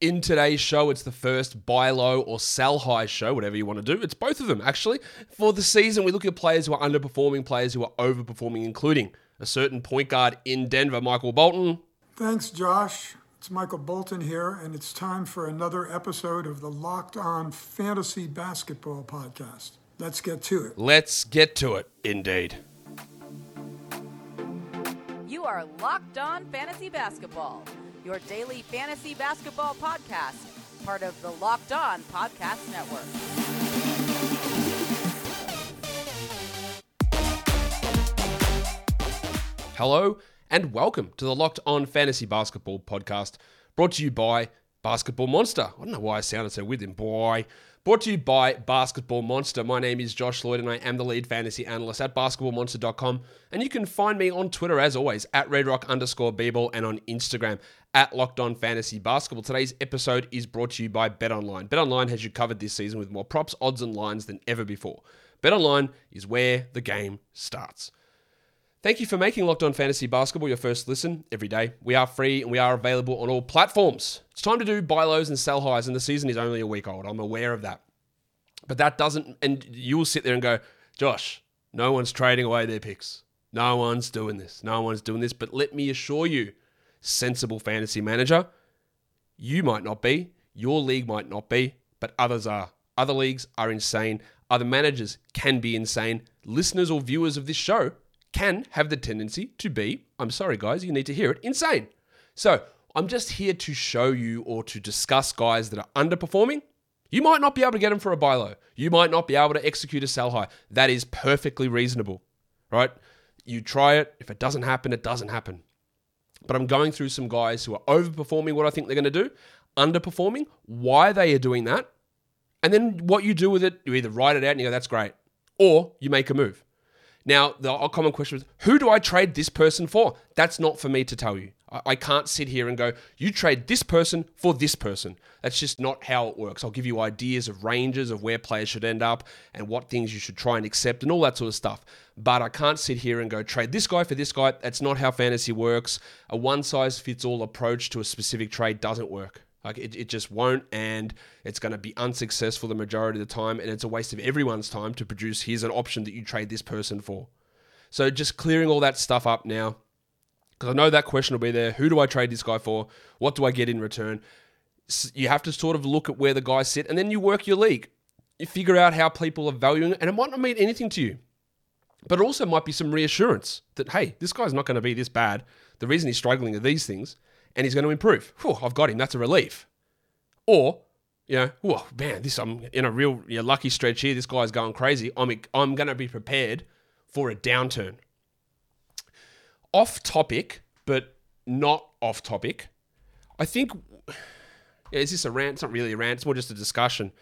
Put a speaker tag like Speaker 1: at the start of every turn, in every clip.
Speaker 1: In today's show, it's the first buy low or sell high show, whatever you want to do. It's both of them, actually. For the season, we look at players who are underperforming, players who are overperforming, including a certain point guard in Denver, Michael Bolton.
Speaker 2: Thanks, Josh. It's Michael Bolton here, and it's time for another episode of the Locked On Fantasy Basketball Podcast. Let's get to it.
Speaker 1: Let's get to it, indeed.
Speaker 3: You are Locked On Fantasy Basketball, your daily fantasy basketball podcast, part of the Locked On Podcast Network.
Speaker 1: Hello and welcome to the Locked On Fantasy Basketball podcast, brought to you by Basketball Monster. I don't know why I sounded so with him, boy. Brought to you by Basketball Monster. My name is Josh Lloyd and I am the lead fantasy analyst at basketballmonster.com. And you can find me on Twitter as always at redrock underscore bball and on Instagram at Locked On Fantasy Basketball. Today's episode is brought to you by BetOnline. BetOnline has you covered this season with more props, odds, and lines than ever before. BetOnline is where the game starts. Thank you for making Locked On Fantasy Basketball your first listen every day. We are free and we are available on all platforms. It's time to do buy lows and sell highs, and the season is only a week old. I'm aware of that. But that doesn't, and you will sit there and go, Josh, no one's trading away their picks. No one's doing this. No one's doing this. But let me assure you, sensible fantasy manager, you might not be, your league might not be, but others are. Other leagues are insane. Other managers can be insane. Listeners or viewers of this show can have the tendency to be, I'm sorry, guys, you need to hear it, insane. So I'm just here to show you or to discuss guys that are underperforming. You might not be able to get them for a buy low. You might not be able to execute a sell high. That is perfectly reasonable, right? You try it. If it doesn't happen, it doesn't happen. But I'm going through some guys who are overperforming what I think they're going to do, underperforming, why they are doing that, and then what you do with it. You either write it out and you go, that's great, or you make a move. Now, the common question is who do I trade this person for? That's not for me to tell you. I can't sit here and go, you trade this person for this person. That's just not how it works. I'll give you ideas of ranges of where players should end up and what things you should try and accept and all that sort of stuff. But I can't sit here and go, trade this guy for this guy. That's not how fantasy works. A one size fits all approach to a specific trade doesn't work. Like it, it just won't, and it's going to be unsuccessful the majority of the time, and it's a waste of everyone's time to produce here's an option that you trade this person for. So just clearing all that stuff up now, because I know that question will be there. Who do I trade this guy for? What do I get in return? You have to sort of look at where the guys sit, and then you work your league. You figure out how people are valuing it, and it might not mean anything to you. But it also might be some reassurance that, hey, this guy's not going to be this bad. The reason he's struggling are these things and he's going to improve. Whew, I've got him. That's a relief. Or, you know, whoa, man, this I'm in a real you know, lucky stretch here. This guy's going crazy. I'm I'm going to be prepared for a downturn. Off topic, but not off topic. I think yeah, is this a rant? It's not really a rant. It's more just a discussion,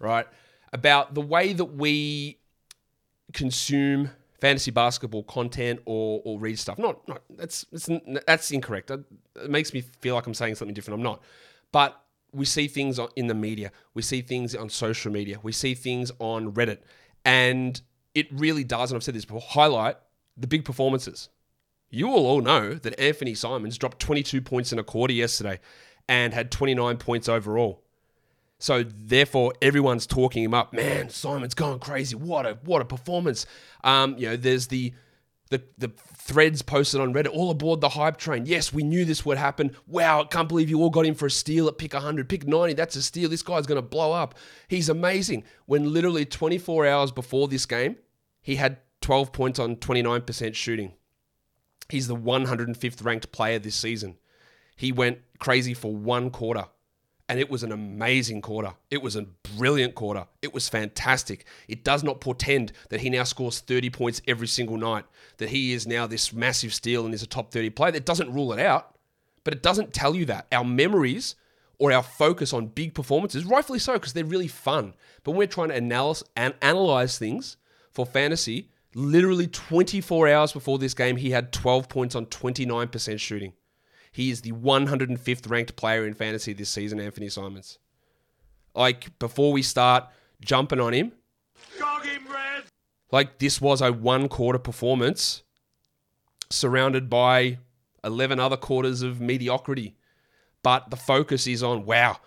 Speaker 1: right? About the way that we consume fantasy basketball content or, or read stuff. Not, not that's that's, that's incorrect. It makes me feel like I'm saying something different. I'm not. But we see things in the media. We see things on social media. We see things on Reddit, and it really does. And I've said this before. Highlight the big performances. You will all know that Anfernee Simons dropped 22 points in a quarter yesterday, and had 29 points overall. So therefore, everyone's talking him up. Man, Simon's gone crazy. What a what a performance. Um, you know, there's the the the threads posted on Reddit, all aboard the hype train. Yes, we knew this would happen. Wow, I can't believe you all got him for a steal at pick 100, pick 90. That's a steal. This guy's going to blow up. He's amazing. When literally 24 hours before this game, he had 12 points on 29% shooting. He's the 105th ranked player this season. He went crazy for one quarter and it was an amazing quarter. It was a brilliant quarter. It was fantastic. It does not portend that he now scores 30 points every single night, that he is now this massive steal and is a top 30 player. That doesn't rule it out, but it doesn't tell you that. Our memories or our focus on big performances, rightfully so, because they're really fun. But when we're trying to analyze, and analyze things for fantasy, literally 24 hours before this game, he had 12 points on 29% shooting. He is the 105th ranked player in fantasy this season, Anfernee Simons. Like, before we start jumping on him, him like this was a one quarter performance surrounded by 11 other quarters of mediocrity. but the focus is on wow,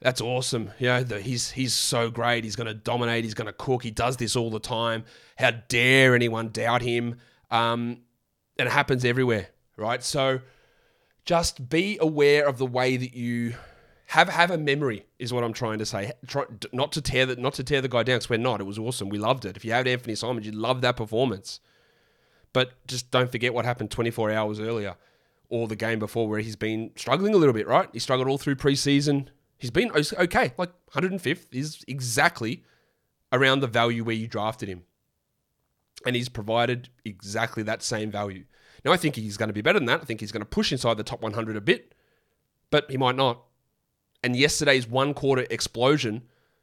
Speaker 1: that's awesome. You know, the, he's he's so great. He's going to dominate. He's going to cook. He does this all the time. How dare anyone doubt him? Um, and it happens everywhere, right? So just be aware of the way that you have have a memory is what I'm trying to say. Try, not to tear the not to tear the guy down because we're not. It was awesome. We loved it. If you had Anfernee Simons, you'd love that performance. But just don't forget what happened 24 hours earlier or the game before where he's been struggling a little bit, right? He struggled all through preseason. He's been okay. Like 105th is exactly around the value where you drafted him. And he's provided exactly that same value. Now, I think he's going to be better than that. I think he's going to push inside the top 100 a bit, but he might not. And yesterday's one quarter explosion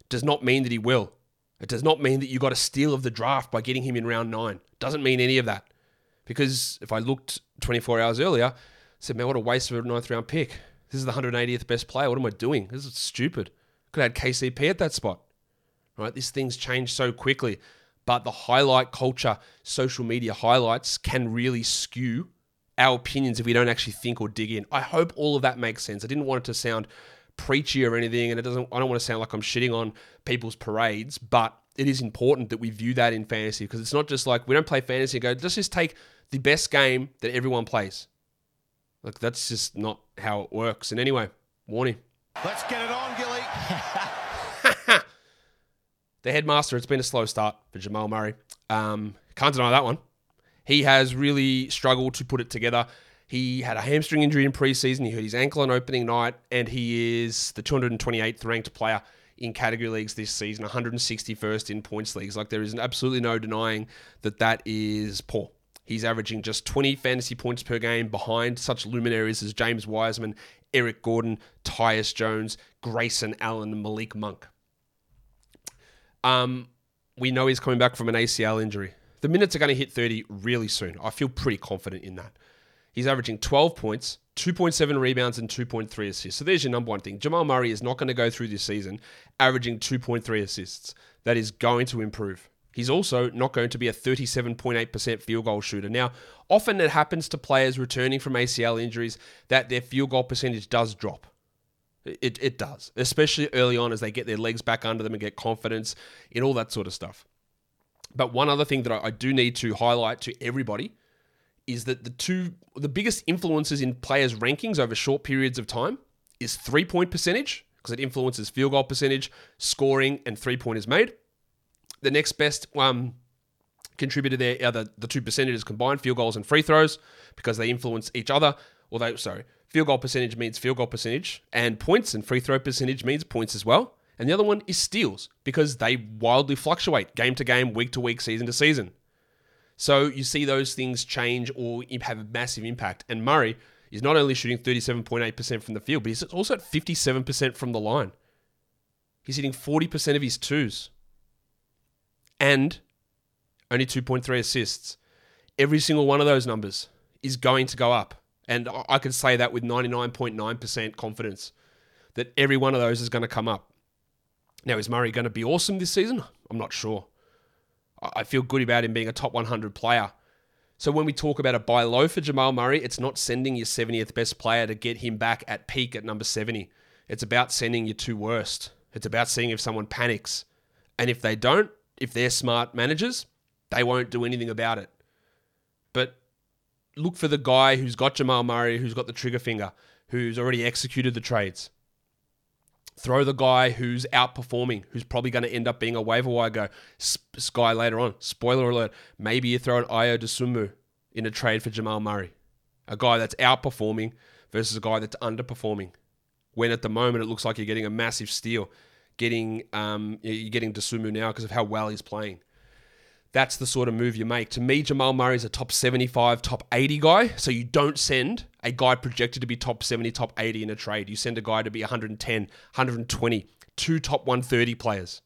Speaker 1: does not mean that he will. It does not mean that you got a steal of the draft by getting him in round nine. Doesn't mean any of that. Because if I looked 24 hours earlier, I said, man, what a waste of a ninth round pick. This is the 180th best player. What am I doing? This is stupid. Could have had KCP at that spot. Right? This things changed so quickly. But the highlight culture, social media highlights can really skew our opinions if we don't actually think or dig in. I hope all of that makes sense. I didn't want it to sound preachy or anything, and it doesn't. I don't want to sound like I'm shitting on people's parades, but it is important that we view that in fantasy because it's not just like we don't play fantasy and go, let's just take the best game that everyone plays. Like that's just not how it works. And anyway, warning.
Speaker 4: Let's get it on, Gilly.
Speaker 1: the headmaster. It's been a slow start for Jamal Murray. Um, can't deny that one. He has really struggled to put it together. He had a hamstring injury in preseason. He hurt his ankle on opening night, and he is the 228th ranked player in category leagues this season, 161st in points leagues. Like there is absolutely no denying that that is poor. He's averaging just 20 fantasy points per game behind such luminaries as James Wiseman, Eric Gordon, Tyus Jones, Grayson Allen, and Malik Monk. Um, we know he's coming back from an ACL injury. The minutes are going to hit 30 really soon. I feel pretty confident in that. He's averaging 12 points, 2.7 rebounds, and 2.3 assists. So there's your number one thing. Jamal Murray is not going to go through this season averaging 2.3 assists. That is going to improve. He's also not going to be a 37.8% field goal shooter. Now, often it happens to players returning from ACL injuries that their field goal percentage does drop. It, it does, especially early on as they get their legs back under them and get confidence in all that sort of stuff. But one other thing that I, I do need to highlight to everybody is that the two the biggest influences in players' rankings over short periods of time is three point percentage because it influences field goal percentage, scoring, and three pointers made. The next best um, contributor there are the, the two percentages combined, field goals and free throws, because they influence each other. Although, sorry, field goal percentage means field goal percentage, and points and free throw percentage means points as well. And the other one is steals because they wildly fluctuate game to game, week to week, season to season. So you see those things change or have a massive impact. And Murray is not only shooting 37.8% from the field, but he's also at 57% from the line. He's hitting 40% of his twos and only 2.3 assists. Every single one of those numbers is going to go up. And I can say that with 99.9% confidence that every one of those is going to come up. Now, is Murray going to be awesome this season? I'm not sure. I feel good about him being a top 100 player. So when we talk about a buy low for Jamal Murray, it's not sending your 70th best player to get him back at peak at number 70. It's about sending your two worst. It's about seeing if someone panics. And if they don't, if they're smart managers, they won't do anything about it. But look for the guy who's got Jamal Murray, who's got the trigger finger, who's already executed the trades. Throw the guy who's outperforming, who's probably going to end up being a waiver wire go. Sky later on. Spoiler alert. Maybe you throw an Ayo Dosunmu in a trade for Jamal Murray. A guy that's outperforming versus a guy that's underperforming. When at the moment it looks like you're getting a massive steal. Getting um, you're getting Dosunmu now because of how well he's playing that's the sort of move you make. To me, Jamal Murray is a top 75, top 80 guy. So you don't send a guy projected to be top 70, top 80 in a trade. You send a guy to be 110, 120, two top 130 players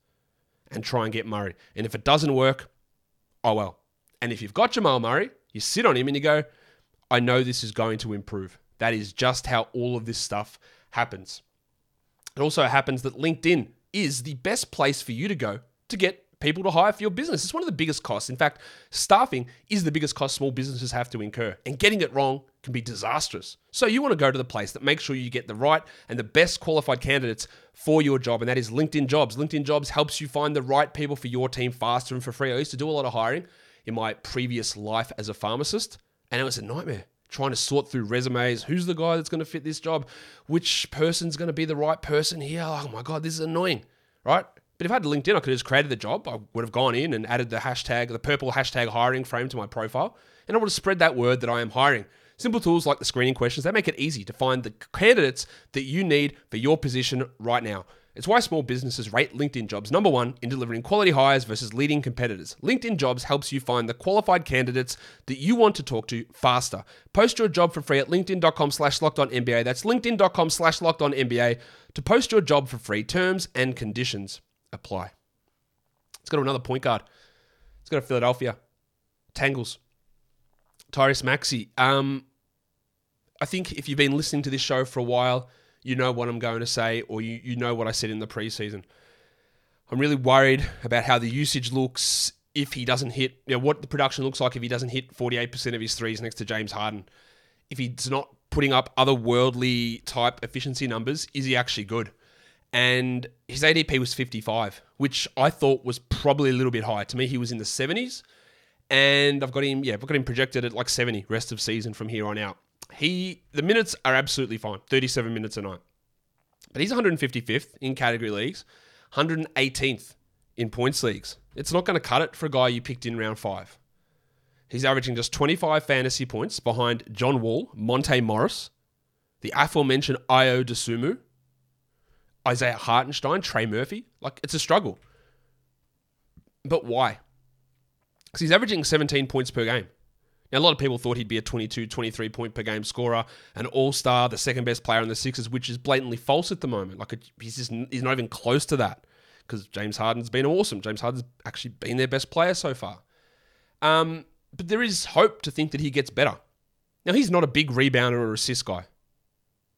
Speaker 1: and try and get Murray. And if it doesn't work, oh well. And if you've got Jamal Murray, you sit on him and you go, I know this is going to improve. That is just how all of this stuff happens. It also happens that LinkedIn is the best place for you to go to get people to hire for your business. It's one of the biggest costs. In fact, staffing is the biggest cost small businesses have to incur, and getting it wrong can be disastrous. So you want to go to the place that makes sure you get the right and the best qualified candidates for your job, and that is LinkedIn Jobs. LinkedIn Jobs helps you find the right people for your team faster and for free. I used to do a lot of hiring in my previous life as a pharmacist, and it was a nightmare trying to sort through resumes. Who's the guy that's going to fit this job? Which person's going to be the right person here? Oh my God, this is annoying, right? But if I had LinkedIn, I could have just created the job. I would have gone in and added the hashtag, the purple hashtag hiring frame to my profile, and I would have spread that word that I am hiring. Simple tools like the screening questions, they make it easy to find the candidates that you need for your position right now. It's why small businesses rate LinkedIn jobs number one in delivering quality hires versus leading competitors. LinkedIn jobs helps you find the qualified candidates that you want to talk to faster. Post your job for free at linkedin.com slash locked on NBA. That's linkedin.com slash locked on NBA to post your job for free. Terms and conditions apply. Let's go to another point guard. Let's go to Philadelphia. Tangles. Tyrese Maxey. Um, I think if you've been listening to this show for a while, you know what I'm going to say, or you, you know what I said in the preseason. I'm really worried about how the usage looks if he doesn't hit, you know, what the production looks like if he doesn't hit 48% of his threes next to James Harden. If he's not putting up otherworldly type efficiency numbers, is he actually good? And his ADP was 55, which I thought was probably a little bit high. To me, he was in the 70s, and I've got him, yeah, I've got him projected at like 70 rest of season from here on out. He the minutes are absolutely fine, 37 minutes a night. But he's 155th in category leagues, 118th in points leagues. It's not going to cut it for a guy you picked in round 5. He's averaging just 25 fantasy points behind John Wall, Monte Morris, the aforementioned Ayo Dosunmu, Isaiah Hartenstein, Trey Murphy. Like, it's a struggle. But why? Because he's averaging 17 points per game. Now, a lot of people thought he'd be a 22, 23 point per game scorer, an all star, the second best player in the Sixers, which is blatantly false at the moment. Like, he's just he's not even close to that because James Harden's been awesome. James Harden's actually been their best player so far. Um, but there is hope to think that he gets better. Now, he's not a big rebounder or assist guy.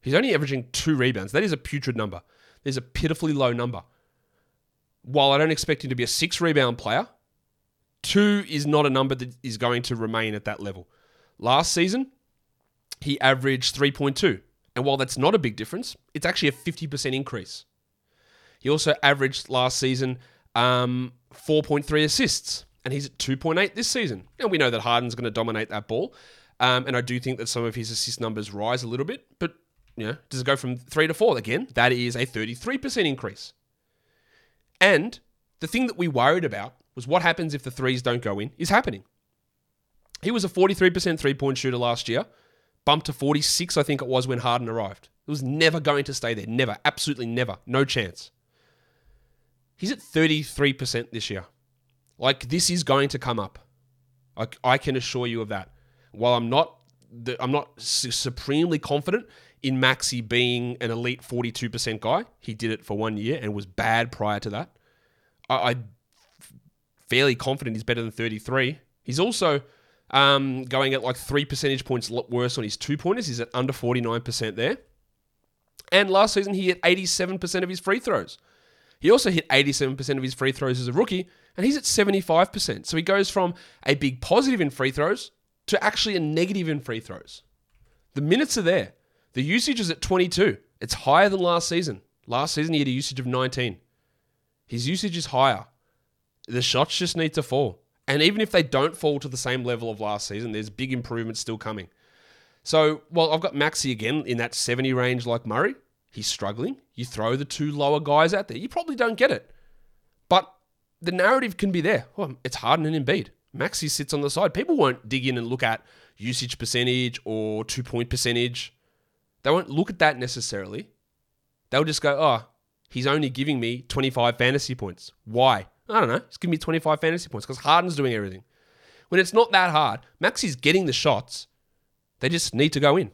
Speaker 1: He's only averaging two rebounds. That is a putrid number. There's a pitifully low number. While I don't expect him to be a six rebound player, Two is not a number that is going to remain at that level. Last season, he averaged 3.2. And while that's not a big difference, it's actually a 50% increase. He also averaged last season um, 4.3 assists, and he's at 2.8 this season. And we know that Harden's going to dominate that ball. Um, and I do think that some of his assist numbers rise a little bit, but you know, does it go from three to four? Again, that is a 33% increase. And the thing that we worried about was what happens if the threes don't go in is happening. He was a 43% three point shooter last year, bumped to 46, I think it was when Harden arrived. It was never going to stay there. Never. Absolutely never. No chance. He's at 33% this year. Like, this is going to come up. I, I can assure you of that. While I'm not, I'm not supremely confident in Maxey being an elite 42% guy, he did it for one year and was bad prior to that. I, I fairly confident he's better than 33. He's also um, going at like three percentage points lot worse on his two pointers. He's at under 49% there. And last season, he hit 87% of his free throws. He also hit 87% of his free throws as a rookie, and he's at 75%. So he goes from a big positive in free throws to actually a negative in free throws. The minutes are there. The usage is at 22. It's higher than last season. Last season, he had a usage of 19. His usage is higher. The shots just need to fall. And even if they don't fall to the same level of last season, there's big improvements still coming. So, well, I've got Maxey again in that 70 range like Murray. He's struggling. You throw the two lower guys out there, you probably don't get it. But the narrative can be there. Well, it's Harden and Embiid. Maxey sits on the side. People won't dig in and look at usage percentage or two point percentage. They won't look at that necessarily. They'll just go, oh, he's only giving me 25 fantasy points. Why? I don't know. Just giving me 25 fantasy points because Harden's doing everything. When it's not that hard, Maxey's getting the shots. They just need to go in.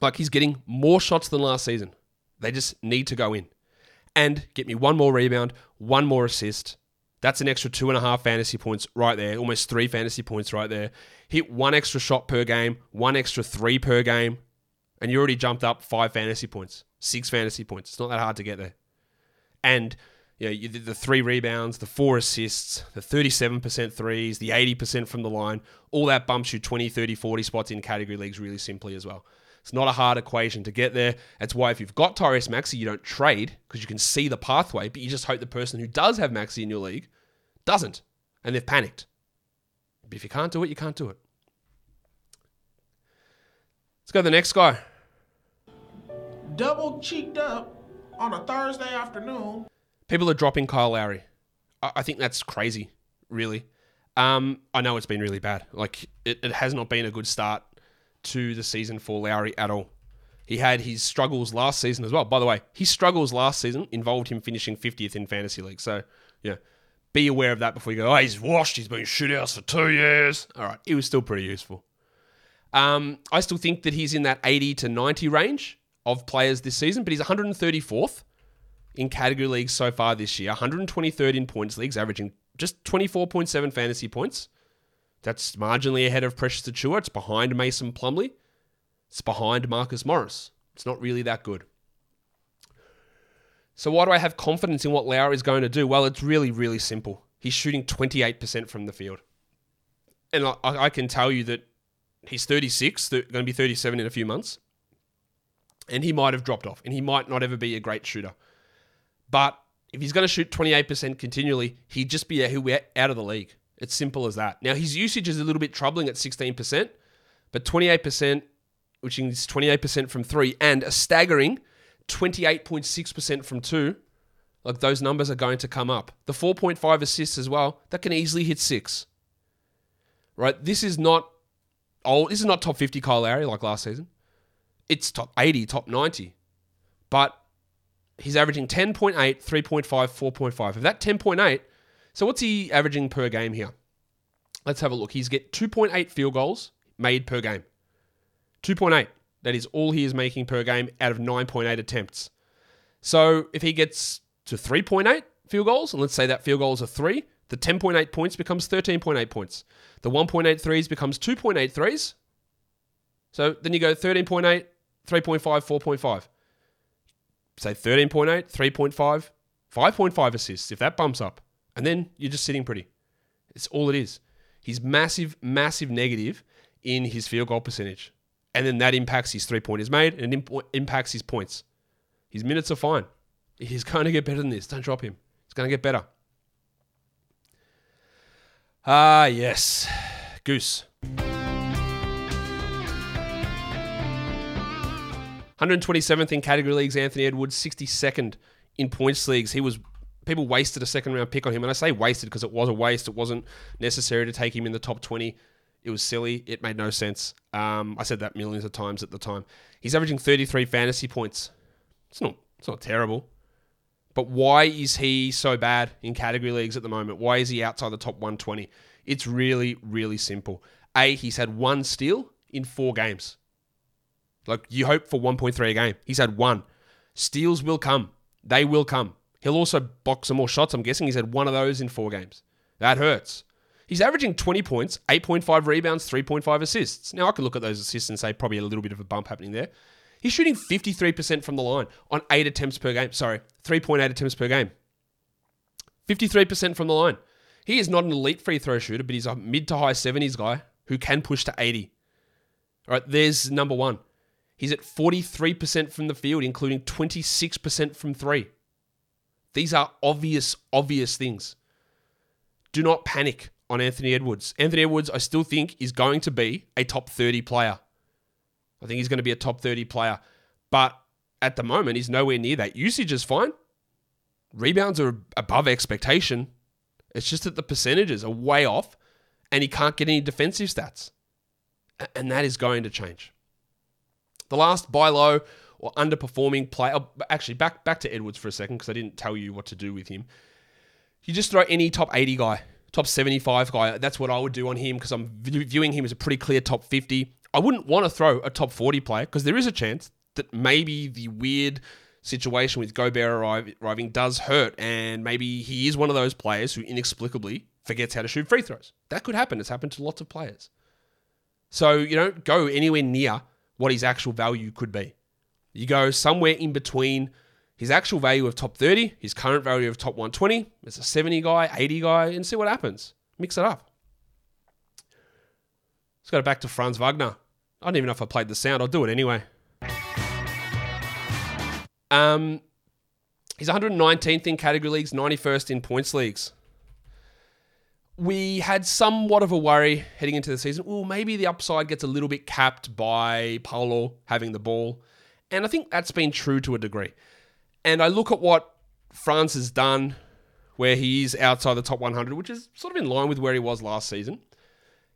Speaker 1: Like he's getting more shots than last season. They just need to go in. And get me one more rebound, one more assist. That's an extra two and a half fantasy points right there, almost three fantasy points right there. Hit one extra shot per game, one extra three per game, and you already jumped up five fantasy points, six fantasy points. It's not that hard to get there. And you know, you, the three rebounds, the four assists, the 37% threes, the 80% from the line, all that bumps you 20, 30, 40 spots in category leagues really simply as well. It's not a hard equation to get there. That's why if you've got Tyrese Maxey, you don't trade because you can see the pathway, but you just hope the person who does have Maxey in your league doesn't, and they've panicked. But if you can't do it, you can't do it. Let's go to the next guy.
Speaker 4: Double cheeked up on a Thursday afternoon.
Speaker 1: People are dropping Kyle Lowry. I, I think that's crazy, really. Um, I know it's been really bad. Like, it, it has not been a good start to the season for Lowry at all. He had his struggles last season as well. By the way, his struggles last season involved him finishing 50th in fantasy league. So, yeah, be aware of that before you go, oh, he's washed. He's been shitouts for two years. All right, it was still pretty useful. Um, I still think that he's in that 80 to 90 range of players this season, but he's 134th in category leagues so far this year, 123rd in points leagues, averaging just 24.7 fantasy points. That's marginally ahead of Precious Achiuwa. It's behind Mason Plumlee. It's behind Marcus Morris. It's not really that good. So why do I have confidence in what Lowry is going to do? Well, it's really, really simple. He's shooting 28% from the field. And I, I can tell you that he's 36, going to be 37 in a few months. And he might have dropped off, and he might not ever be a great shooter. But if he's going to shoot 28% continually, he'd just be out of the league. It's simple as that. Now, his usage is a little bit troubling at 16%, but 28%, which is 28% from three, and a staggering 28.6% from two, like those numbers are going to come up. The 4.5 assists as well, that can easily hit six. Right? This is not old. This is not top 50 Kyle Lowry like last season. It's top 80, top 90. But he's averaging 10.8, 3.5, 4.5. If that 10.8, so what's he averaging per game here? Let's have a look. He's get 2.8 field goals made per game. 2.8. That is all he is making per game out of 9.8 attempts. So if he gets to 3.8 field goals, and let's say that field goals are three, the 10.8 points becomes 13.8 points. The 1.8 threes becomes 2.8 threes. So then you go 13.8, 3.5, 4.5 say 13.8, 3.5, 5.5 assists, if that bumps up, and then you're just sitting pretty. It's all it is. He's massive, massive negative in his field goal percentage. And then that impacts his three pointers made and imp- impacts his points. His minutes are fine. He's going to get better than this. Don't drop him. He's going to get better. Ah, yes. Goose. 127th in category leagues, Anthony Edwards, 62nd in points leagues. He was people wasted a second round pick on him, and I say wasted because it was a waste. It wasn't necessary to take him in the top 20. It was silly. It made no sense. Um, I said that millions of times at the time. He's averaging 33 fantasy points. It's not. It's not terrible. But why is he so bad in category leagues at the moment? Why is he outside the top 120? It's really, really simple. A, he's had one steal in four games. Like you hope for 1.3 a game. He's had one. Steals will come. They will come. He'll also box some more shots. I'm guessing he's had one of those in four games. That hurts. He's averaging 20 points, 8.5 rebounds, 3.5 assists. Now I could look at those assists and say probably a little bit of a bump happening there. He's shooting 53% from the line on eight attempts per game. Sorry, 3.8 attempts per game. 53% from the line. He is not an elite free throw shooter, but he's a mid to high 70s guy who can push to 80. All right, there's number one. He's at 43% from the field, including 26% from three. These are obvious, obvious things. Do not panic on Anthony Edwards. Anthony Edwards, I still think, is going to be a top 30 player. I think he's going to be a top 30 player. But at the moment, he's nowhere near that. Usage is fine. Rebounds are above expectation. It's just that the percentages are way off and he can't get any defensive stats. And that is going to change. The last buy low or underperforming player. Oh, actually, back back to Edwards for a second because I didn't tell you what to do with him. You just throw any top 80 guy, top 75 guy. That's what I would do on him because I'm viewing him as a pretty clear top 50. I wouldn't want to throw a top 40 player because there is a chance that maybe the weird situation with Gobert arriving does hurt, and maybe he is one of those players who inexplicably forgets how to shoot free throws. That could happen. It's happened to lots of players. So you don't go anywhere near what his actual value could be. You go somewhere in between his actual value of top 30, his current value of top 120, as a 70 guy, 80 guy, and see what happens. Mix it up. Let's go back to Franz Wagner. I don't even know if I played the sound. I'll do it anyway. Um, he's 119th in category leagues, 91st in points leagues. We had somewhat of a worry heading into the season. Well, maybe the upside gets a little bit capped by Paolo having the ball. And I think that's been true to a degree. And I look at what Franz has done, where he is outside the top 100, which is sort of in line with where he was last season.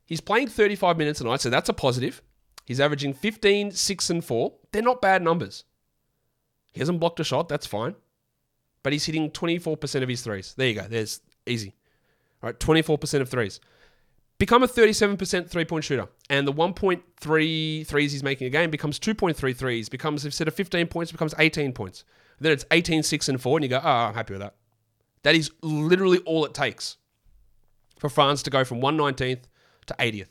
Speaker 1: He's playing 35 minutes a night, so that's a positive. He's averaging 15, 6, and 4. They're not bad numbers. He hasn't blocked a shot, that's fine. But he's hitting 24% of his threes. There you go. There's easy. Right, 24% of threes. Become a 37% three point shooter. And the 1.3 threes he's making a game becomes 2.3 threes, becomes, instead of 15 points, becomes 18 points. Then it's 18, 6, and 4, and you go, oh, I'm happy with that. That is literally all it takes for Franz to go from 119th to 80th.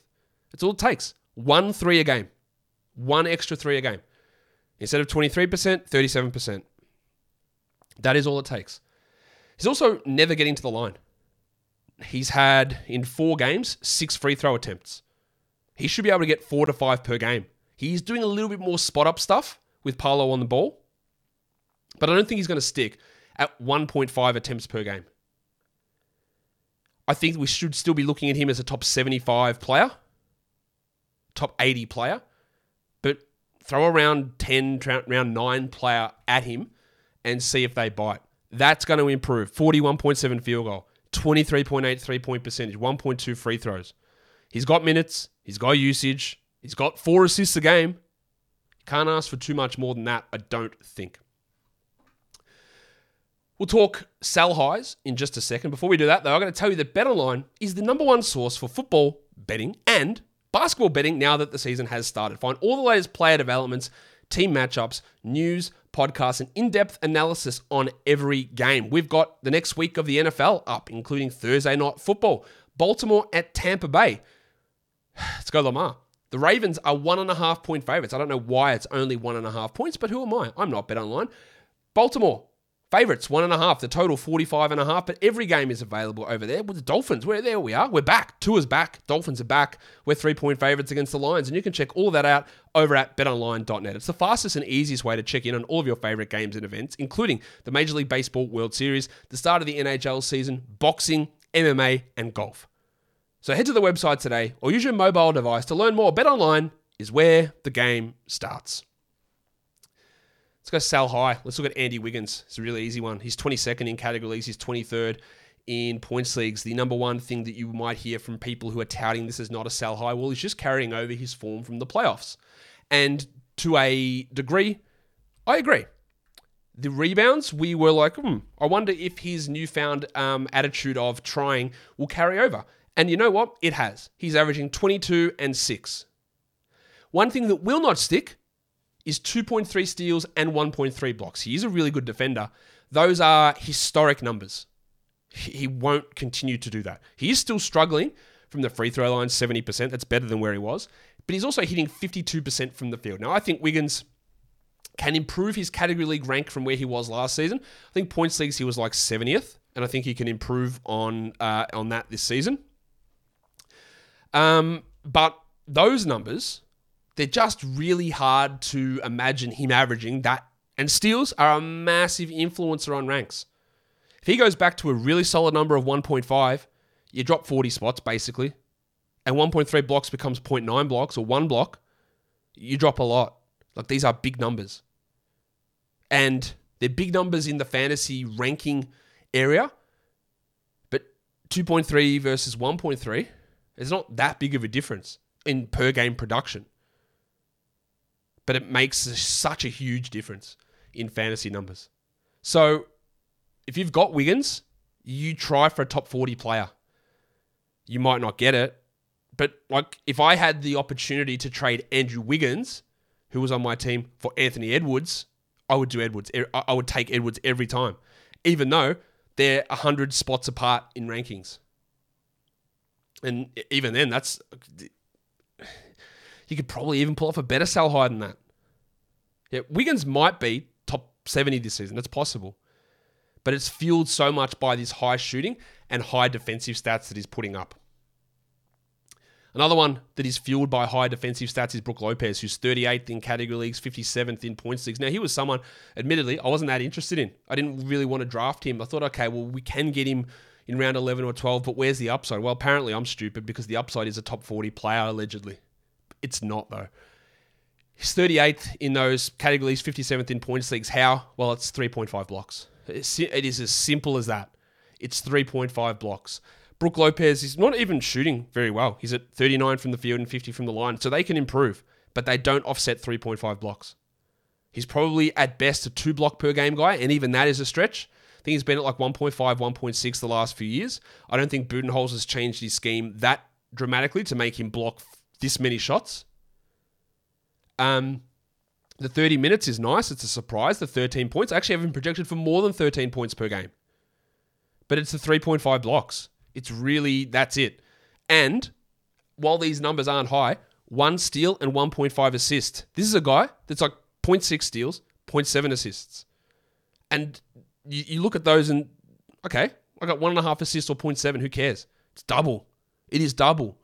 Speaker 1: It's all it takes. One three a game. One extra three a game. Instead of 23%, 37%. That is all it takes. He's also never getting to the line. He's had, in four games, six free throw attempts. He should be able to get four to five per game. He's doing a little bit more spot up stuff with Paolo on the ball, but I don't think he's going to stick at 1.5 attempts per game. I think we should still be looking at him as a top 75 player, top 80 player, but throw around 10, round 9 player at him and see if they bite. That's going to improve. 41.7 field goal, 23.8 three point percentage, 1.2 free throws. He's got minutes, he's got usage, he's got four assists a game. Can't ask for too much more than that, I don't think. We'll talk sell highs in just a second. Before we do that, though, I'm going to tell you that BetOnline is the number one source for football betting and basketball betting now that the season has started. Find all the latest player developments, team matchups, news, podcasts, an in depth analysis on every game. We've got the next week of the NFL up, including Thursday night football, Baltimore at Tampa Bay. Let's go, Lamar. The Ravens are one and a half point favorites. I don't know why it's only one and a half points, but who am I? I'm not bet online. Baltimore Favorites, one and a half. The total, 45 and a half. But every game is available over there with the Dolphins. Where there we are. We're back. Two is back. Dolphins are back. We're three point favorites against the Lions. And you can check all that out over at betonline.net. It's the fastest and easiest way to check in on all of your favorite games and events, including the Major League Baseball World Series, the start of the NHL season, boxing, MMA, and golf. So head to the website today or use your mobile device to learn more. BetOnline is where the game starts. Let's go sell high. Let's look at Andy Wiggins. It's a really easy one. He's 22nd in category leagues. He's 23rd in points leagues. The number one thing that you might hear from people who are touting this is not a sell high, well, he's just carrying over his form from the playoffs. And to a degree, I agree. The rebounds, we were like, hmm, I wonder if his newfound um, attitude of trying will carry over. And you know what? It has. He's averaging 22 and 6. One thing that will not stick is 2.3 steals and 1.3 blocks. He is a really good defender. Those are historic numbers. He won't continue to do that. He is still struggling from the free throw line, 70%. That's better than where he was. But he's also hitting 52% from the field. Now, I think Wiggins can improve his category league rank from where he was last season. I think points leagues he was like 70th, and I think he can improve on uh, on that this season. Um, but those numbers they're just really hard to imagine him averaging that. And steals are a massive influencer on ranks. If he goes back to a really solid number of 1.5, you drop 40 spots basically. And 1.3 blocks becomes 0.9 blocks or one block, you drop a lot. Like these are big numbers. And they're big numbers in the fantasy ranking area. But 2.3 versus 1.3, it's not that big of a difference in per game production but it makes such a huge difference in fantasy numbers. So if you've got Wiggins, you try for a top 40 player. You might not get it, but like if I had the opportunity to trade Andrew Wiggins, who was on my team, for Anthony Edwards, I would do Edwards. I would take Edwards every time, even though they're 100 spots apart in rankings. And even then, that's you could probably even pull off a better sell high than that. Yeah, Wiggins might be top 70 this season. That's possible. But it's fueled so much by this high shooting and high defensive stats that he's putting up. Another one that is fueled by high defensive stats is Brook Lopez, who's 38th in category leagues, 57th in points leagues. Now, he was someone, admittedly, I wasn't that interested in. I didn't really want to draft him. I thought, okay, well, we can get him in round 11 or 12, but where's the upside? Well, apparently I'm stupid because the upside is a top 40 player, allegedly. It's not, though. He's 38th in those categories, 57th in points leagues. How? Well, it's 3.5 blocks. It's, as simple as that. It's 3.5 blocks. Brook Lopez is not even shooting very well. He's at 39 from the field and 50 from the line. So they can improve, but they don't offset 3.5 blocks. He's probably at best a two block per game guy, and even that is a stretch. I think he's been at like 1.5, 1.6 the last few years. I don't think Budenholzer has changed his scheme that dramatically to make him block this many shots. Um, the 30 minutes is nice. It's a surprise. The 13 points. I actually have him projected for more than 13 points per game. But it's the 3.5 blocks. It's really, that's it. And while these numbers aren't high, one steal and 1.5 assist. This is a guy that's like 0.6 steals, 0.7 assists. And you, you look at those and, okay, I got one and a half assists or 0.7. Who cares? It's double. It is double.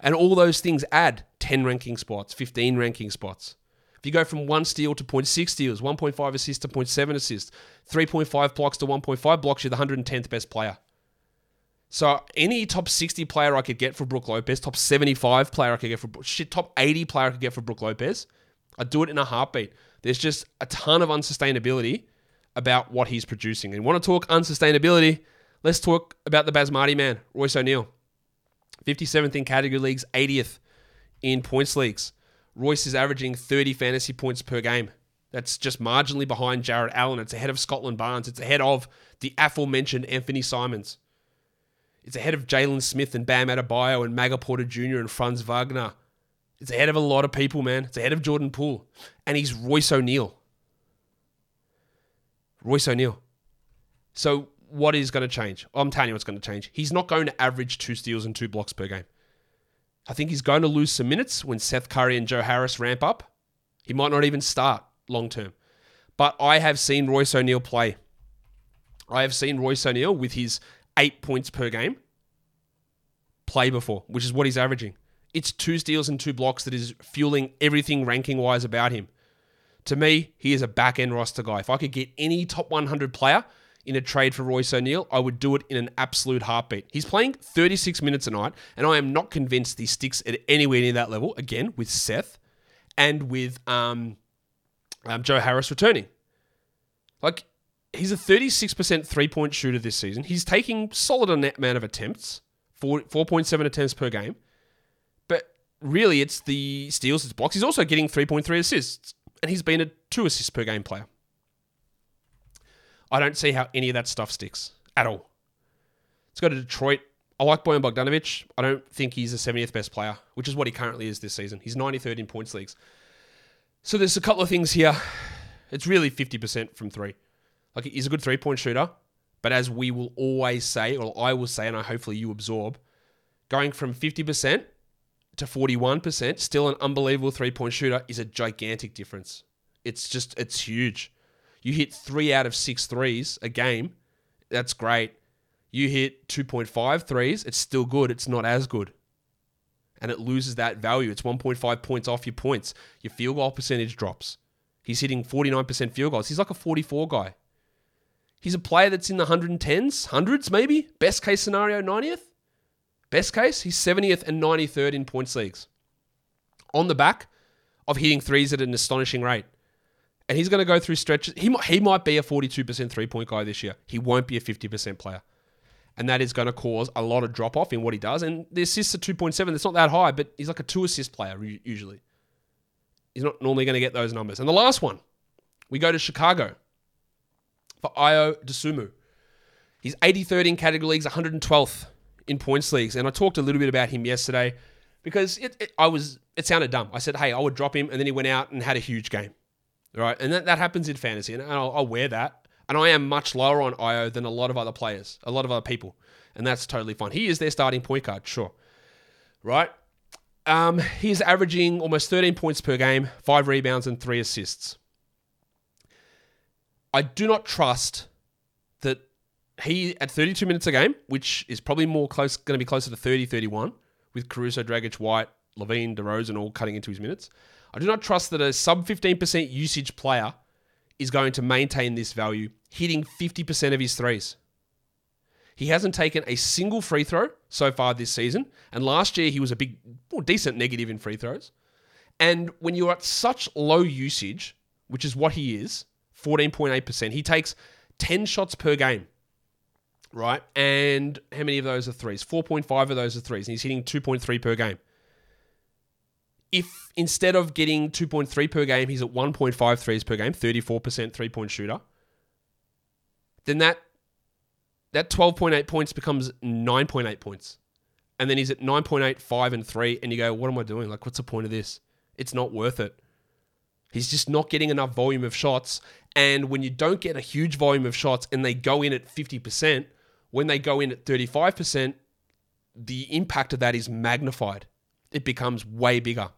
Speaker 1: And all those things add 10 ranking spots, 15 ranking spots. If you go from one steal to 0.6 steals, 1.5 assists to 0.7 assists, 3.5 blocks to 1.5 blocks, you're the 110th best player. So any top 60 player I could get for Brook Lopez, top 75 player I could get for shit, top 80 player I could get for Brook Lopez, I'd do it in a heartbeat. There's just a ton of unsustainability about what he's producing. And you want to talk unsustainability? Let's talk about the Basmati man, Royce O'Neale. 57th in category leagues, 80th in points leagues. Royce is averaging 30 fantasy points per game. That's just marginally behind Jarrett Allen. It's ahead of Scottie Barnes. It's ahead of the aforementioned Anfernee Simons. It's ahead of Jalen Smith and Bam Adebayo and Michael Porter Jr. and Franz Wagner. It's ahead of a lot of people, man. It's ahead of Jordan Poole. And he's Royce O'Neale. Royce O'Neale. So what is going to change? I'm telling you what's going to change. He's not going to average two steals and two blocks per game. I think he's going to lose some minutes when Seth Curry and Joe Harris ramp up. He might not even start long term. But I have seen Royce O'Neale play. I have seen Royce O'Neale with his eight points per game play before, which is what he's averaging. It's two steals and two blocks that is fueling everything ranking wise about him. To me, he is a back end roster guy. If I could get any top 100 player in a trade for Royce O'Neale, I would do it in an absolute heartbeat. He's playing 36 minutes a night, and I am not convinced he sticks at anywhere near that level, again, with Seth and with um, um, Joe Harris returning. Like, he's a 36% three point shooter this season. He's taking solid amount of attempts, 4, 4.7 attempts per game. But really, it's the steals, it's blocks. He's also getting 3.3 assists, and he's been a two assists per game player. I don't see how any of that stuff sticks at all. Let's go to Detroit. I like Bojan Bogdanovic. I don't think he's the 70th best player, which is what he currently is this season. He's 93rd in points leagues. So there's a couple of things here. It's really 50% from three. Like he's a good three point shooter, but as we will always say, or I will say, and I hopefully you absorb, going from 50% to 41%, still an unbelievable three point shooter, is a gigantic difference. It's just, it's huge. You hit three out of six threes a game, that's great. You hit 2.5 threes, it's still good, it's not as good. And it loses that value. It's 1.5 points off your points. Your field goal percentage drops. He's hitting 49% field goals. He's like a 44 guy. He's a player that's in the 110s, hundreds maybe. Best case scenario, 90th. Best case, he's 70th and 93rd in points leagues. On the back of hitting threes at an astonishing rate. And he's going to go through stretches. He might, he might be a 42% three point guy this year. He won't be a 50% player. And that is going to cause a lot of drop off in what he does. And the assists are 2.7. It's not that high, but he's like a two assist player usually. He's not normally going to get those numbers. And the last one, we go to Chicago for Ayo Dosunmu. He's 83rd in category leagues, 112th in points leagues. And I talked a little bit about him yesterday because it, it, I was it sounded dumb. I said, hey, I would drop him, and then he went out and had a huge game. Right, and that, that happens in fantasy, and I'll, I'll wear that. And I am much lower on Ayo than a lot of other players, a lot of other people, and that's totally fine. He is their starting point guard, sure. Right, um, he's averaging almost 13 points per game, five rebounds, and three assists. I do not trust that he at 32 minutes a game, which is probably more close, going to be closer to 30, 31, with Caruso, Dragic, White, LaVine, DeRozan all cutting into his minutes. I do not trust that a sub 15% usage player is going to maintain this value, hitting 50% of his threes. He hasn't taken a single free throw so far this season, and last year he was a big, well, decent negative in free throws. And when you're at such low usage, which is what he is, 14.8%, he takes 10 shots per game, right? And how many of those are threes? 4.5 of those are threes, and he's hitting 2.3 per game. If instead of getting 2.3 per game, he's at 1.5 threes per game, 34% three point shooter, then that that 12.8 points becomes 9.8 points. And then he's at 9.8, 5, and 3. And you go, what am I doing? Like, what's the point of this? It's not worth it. He's just not getting enough volume of shots. And when you don't get a huge volume of shots and they go in at 50%, when they go in at 35%, the impact of that is magnified. It becomes way bigger.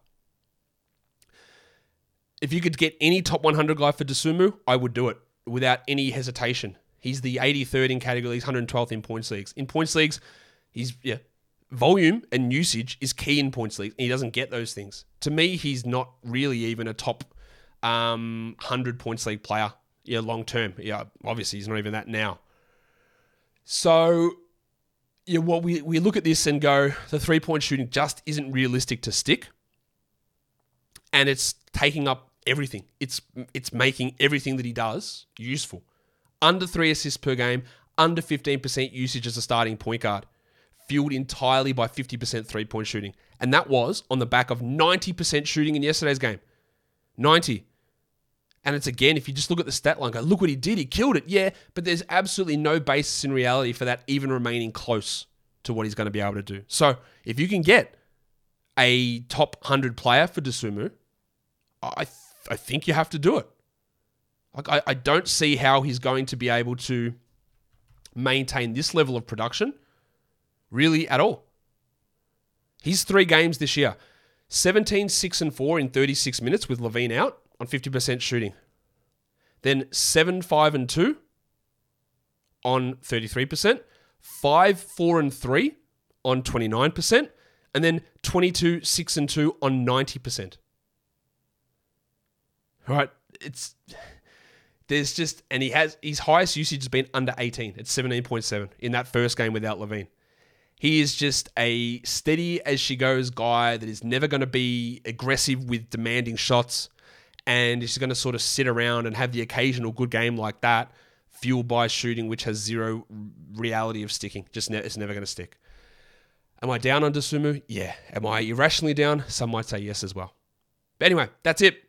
Speaker 1: If you could get any top 100 guy for Dosunmu, I would do it without any hesitation. He's the 83rd in categories, 112th in points leagues. In points leagues, he's yeah, volume and usage is key in points leagues. he doesn't get those things. To me, he's not really even a top um, 100 points league player. Yeah, long term. Yeah, obviously he's not even that now. So, yeah, what we we look at this and go, the three point shooting just isn't realistic to stick, and it's taking up everything. It's it's making everything that he does useful under three assists per game, under 15% usage as a starting point guard, fueled entirely by 50% three point shooting. And that was on the back of 90% shooting in yesterday's game. 90. And it's again, if you just look at the stat line, go, look what he did. He killed it. Yeah, but there's absolutely no basis in reality for that even remaining close to what he's going to be able to do. So if you can get a top 100 player for Dosunmu, I, th- I think you have to do it. Like I, I don't see how he's going to be able to maintain this level of production really at all. He's three games this year 17, 6, and 4 in 36 minutes with LaVine out on 50% shooting. Then 7, 5, and 2 on 33%. 5, 4, and 3 on 29%. And then 22, 6, and 2 on 90%. All right. It's there's just, and he has his highest usage has been under 18 at 17.7 in that first game without LaVine. He is just a steady as she goes guy that is never going to be aggressive with demanding shots and is going to sort of sit around and have the occasional good game like that, fueled by shooting, which has zero reality of sticking. Just ne- it's never going to stick. Am I down on Dosunmu? Yeah. Am I irrationally down? Some might say yes as well. But anyway, that's it.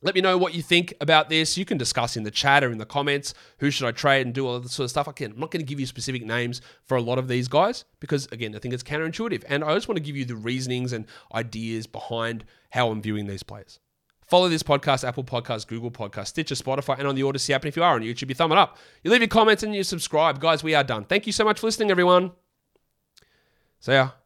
Speaker 1: Let me know what you think about this. You can discuss in the chat or in the comments. Who should I trade and do all this sort of stuff? Again, I'm not going to give you specific names for a lot of these guys because, again, I think it's counterintuitive. And I just want to give you the reasonings and ideas behind how I'm viewing these players. Follow this podcast, Apple Podcasts, Google Podcasts, Stitcher, Spotify, and on the Odyssey app. And if you are on YouTube, you thumb it up. You leave your comments and you subscribe. Guys, we are done. Thank you so much for listening, everyone. See ya.